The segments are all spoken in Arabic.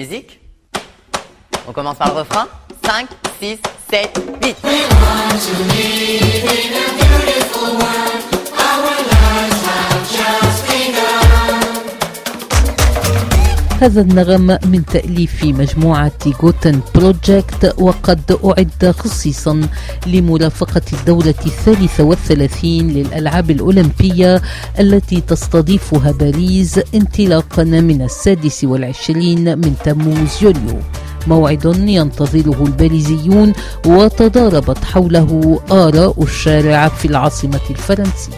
Musique On commence par le refrain 5, 6, 7, 8. هذا النغم من تأليف مجموعة Gotan Project وقد أعد خصيصا لمرافقة الدورة الثالثة والثلاثين للألعاب الأولمبية التي تستضيفها باريس انطلاقا من السادس والعشرين من تموز يوليو. موعد ينتظره الباريزيون وتضاربت حوله آراء الشارع في العاصمة الفرنسية.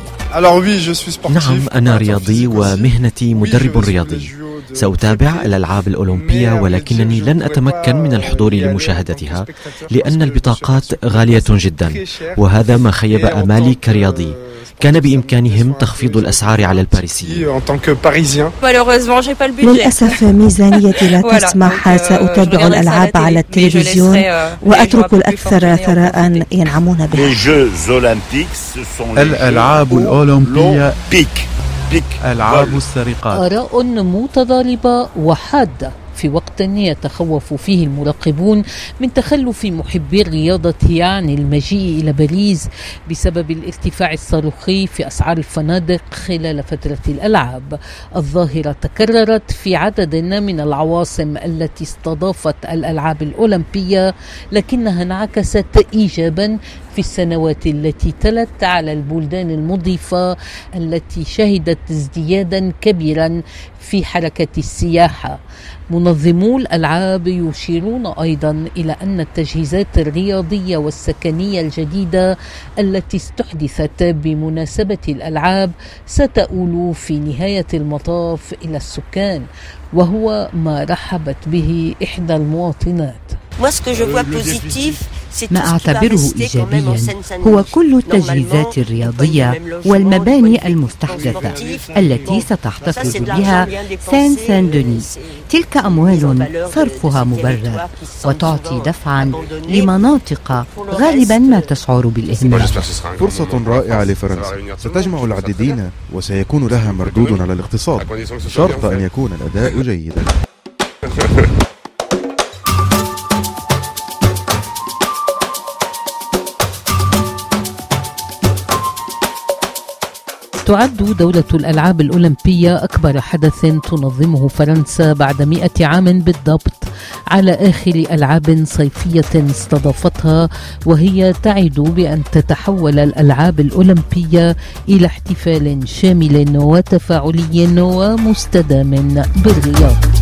نعم أنا رياضي ومهنتي مدرب رياضي. سأتابع الألعاب الأولمبية ولكنني لن أتمكن من الحضور لمشاهدتها لأن البطاقات غالية جدا وهذا ما خيب آمالي كرياضي. كان بإمكانهم تخفيض الأسعار على الباريسيين. للأسف ميزانيتي لا تسمح سأتابع الألعاب على التلفزيون وأترك الأكثر ثراء ينعمون بها. الألعاب الأولمبية ألعاب السرقات. آراء متضاربة وحادة. في وقت يتخوف فيه المراقبون من تخلف محبي الرياضة عن المجيء إلى باريس بسبب الارتفاع الصاروخي في أسعار الفنادق خلال فترة الألعاب. الظاهرة تكررت في عدد من العواصم التي استضافت الألعاب الأولمبية لكنها انعكست إيجابا في السنوات التي تلت على البلدان المضيفة التي شهدت ازديادا كبيرا في حركة السياحة. منظمو الألعاب يشيرون أيضا إلى أن التجهيزات الرياضية والسكنية الجديدة التي استحدثت بمناسبة الألعاب ستؤول في نهاية المطاف إلى السكان وهو ما رحبت به إحدى المواطنات. ما أعتبره إيجابيا هو كل التجهيزات الرياضية والمباني المستحدثة التي ستحتفظ بها سان سان دوني تلك أموال صرفها مبرر وتعطي دفعا لمناطق غالبا ما تشعر بالإهمال. فرصة رائعة لفرنسا. ستجمع العديدين وسيكون لها مردود على الاقتصاد. شرط أن يكون الأداء جيدا. تعد دولة الألعاب الأولمبية أكبر حدث تنظمه فرنسا بعد مئة عام بالضبط على آخر ألعاب صيفية استضافتها وهي تعد بأن تتحول الألعاب الأولمبية إلى احتفال شامل وتفاعلي ومستدام بالرياضة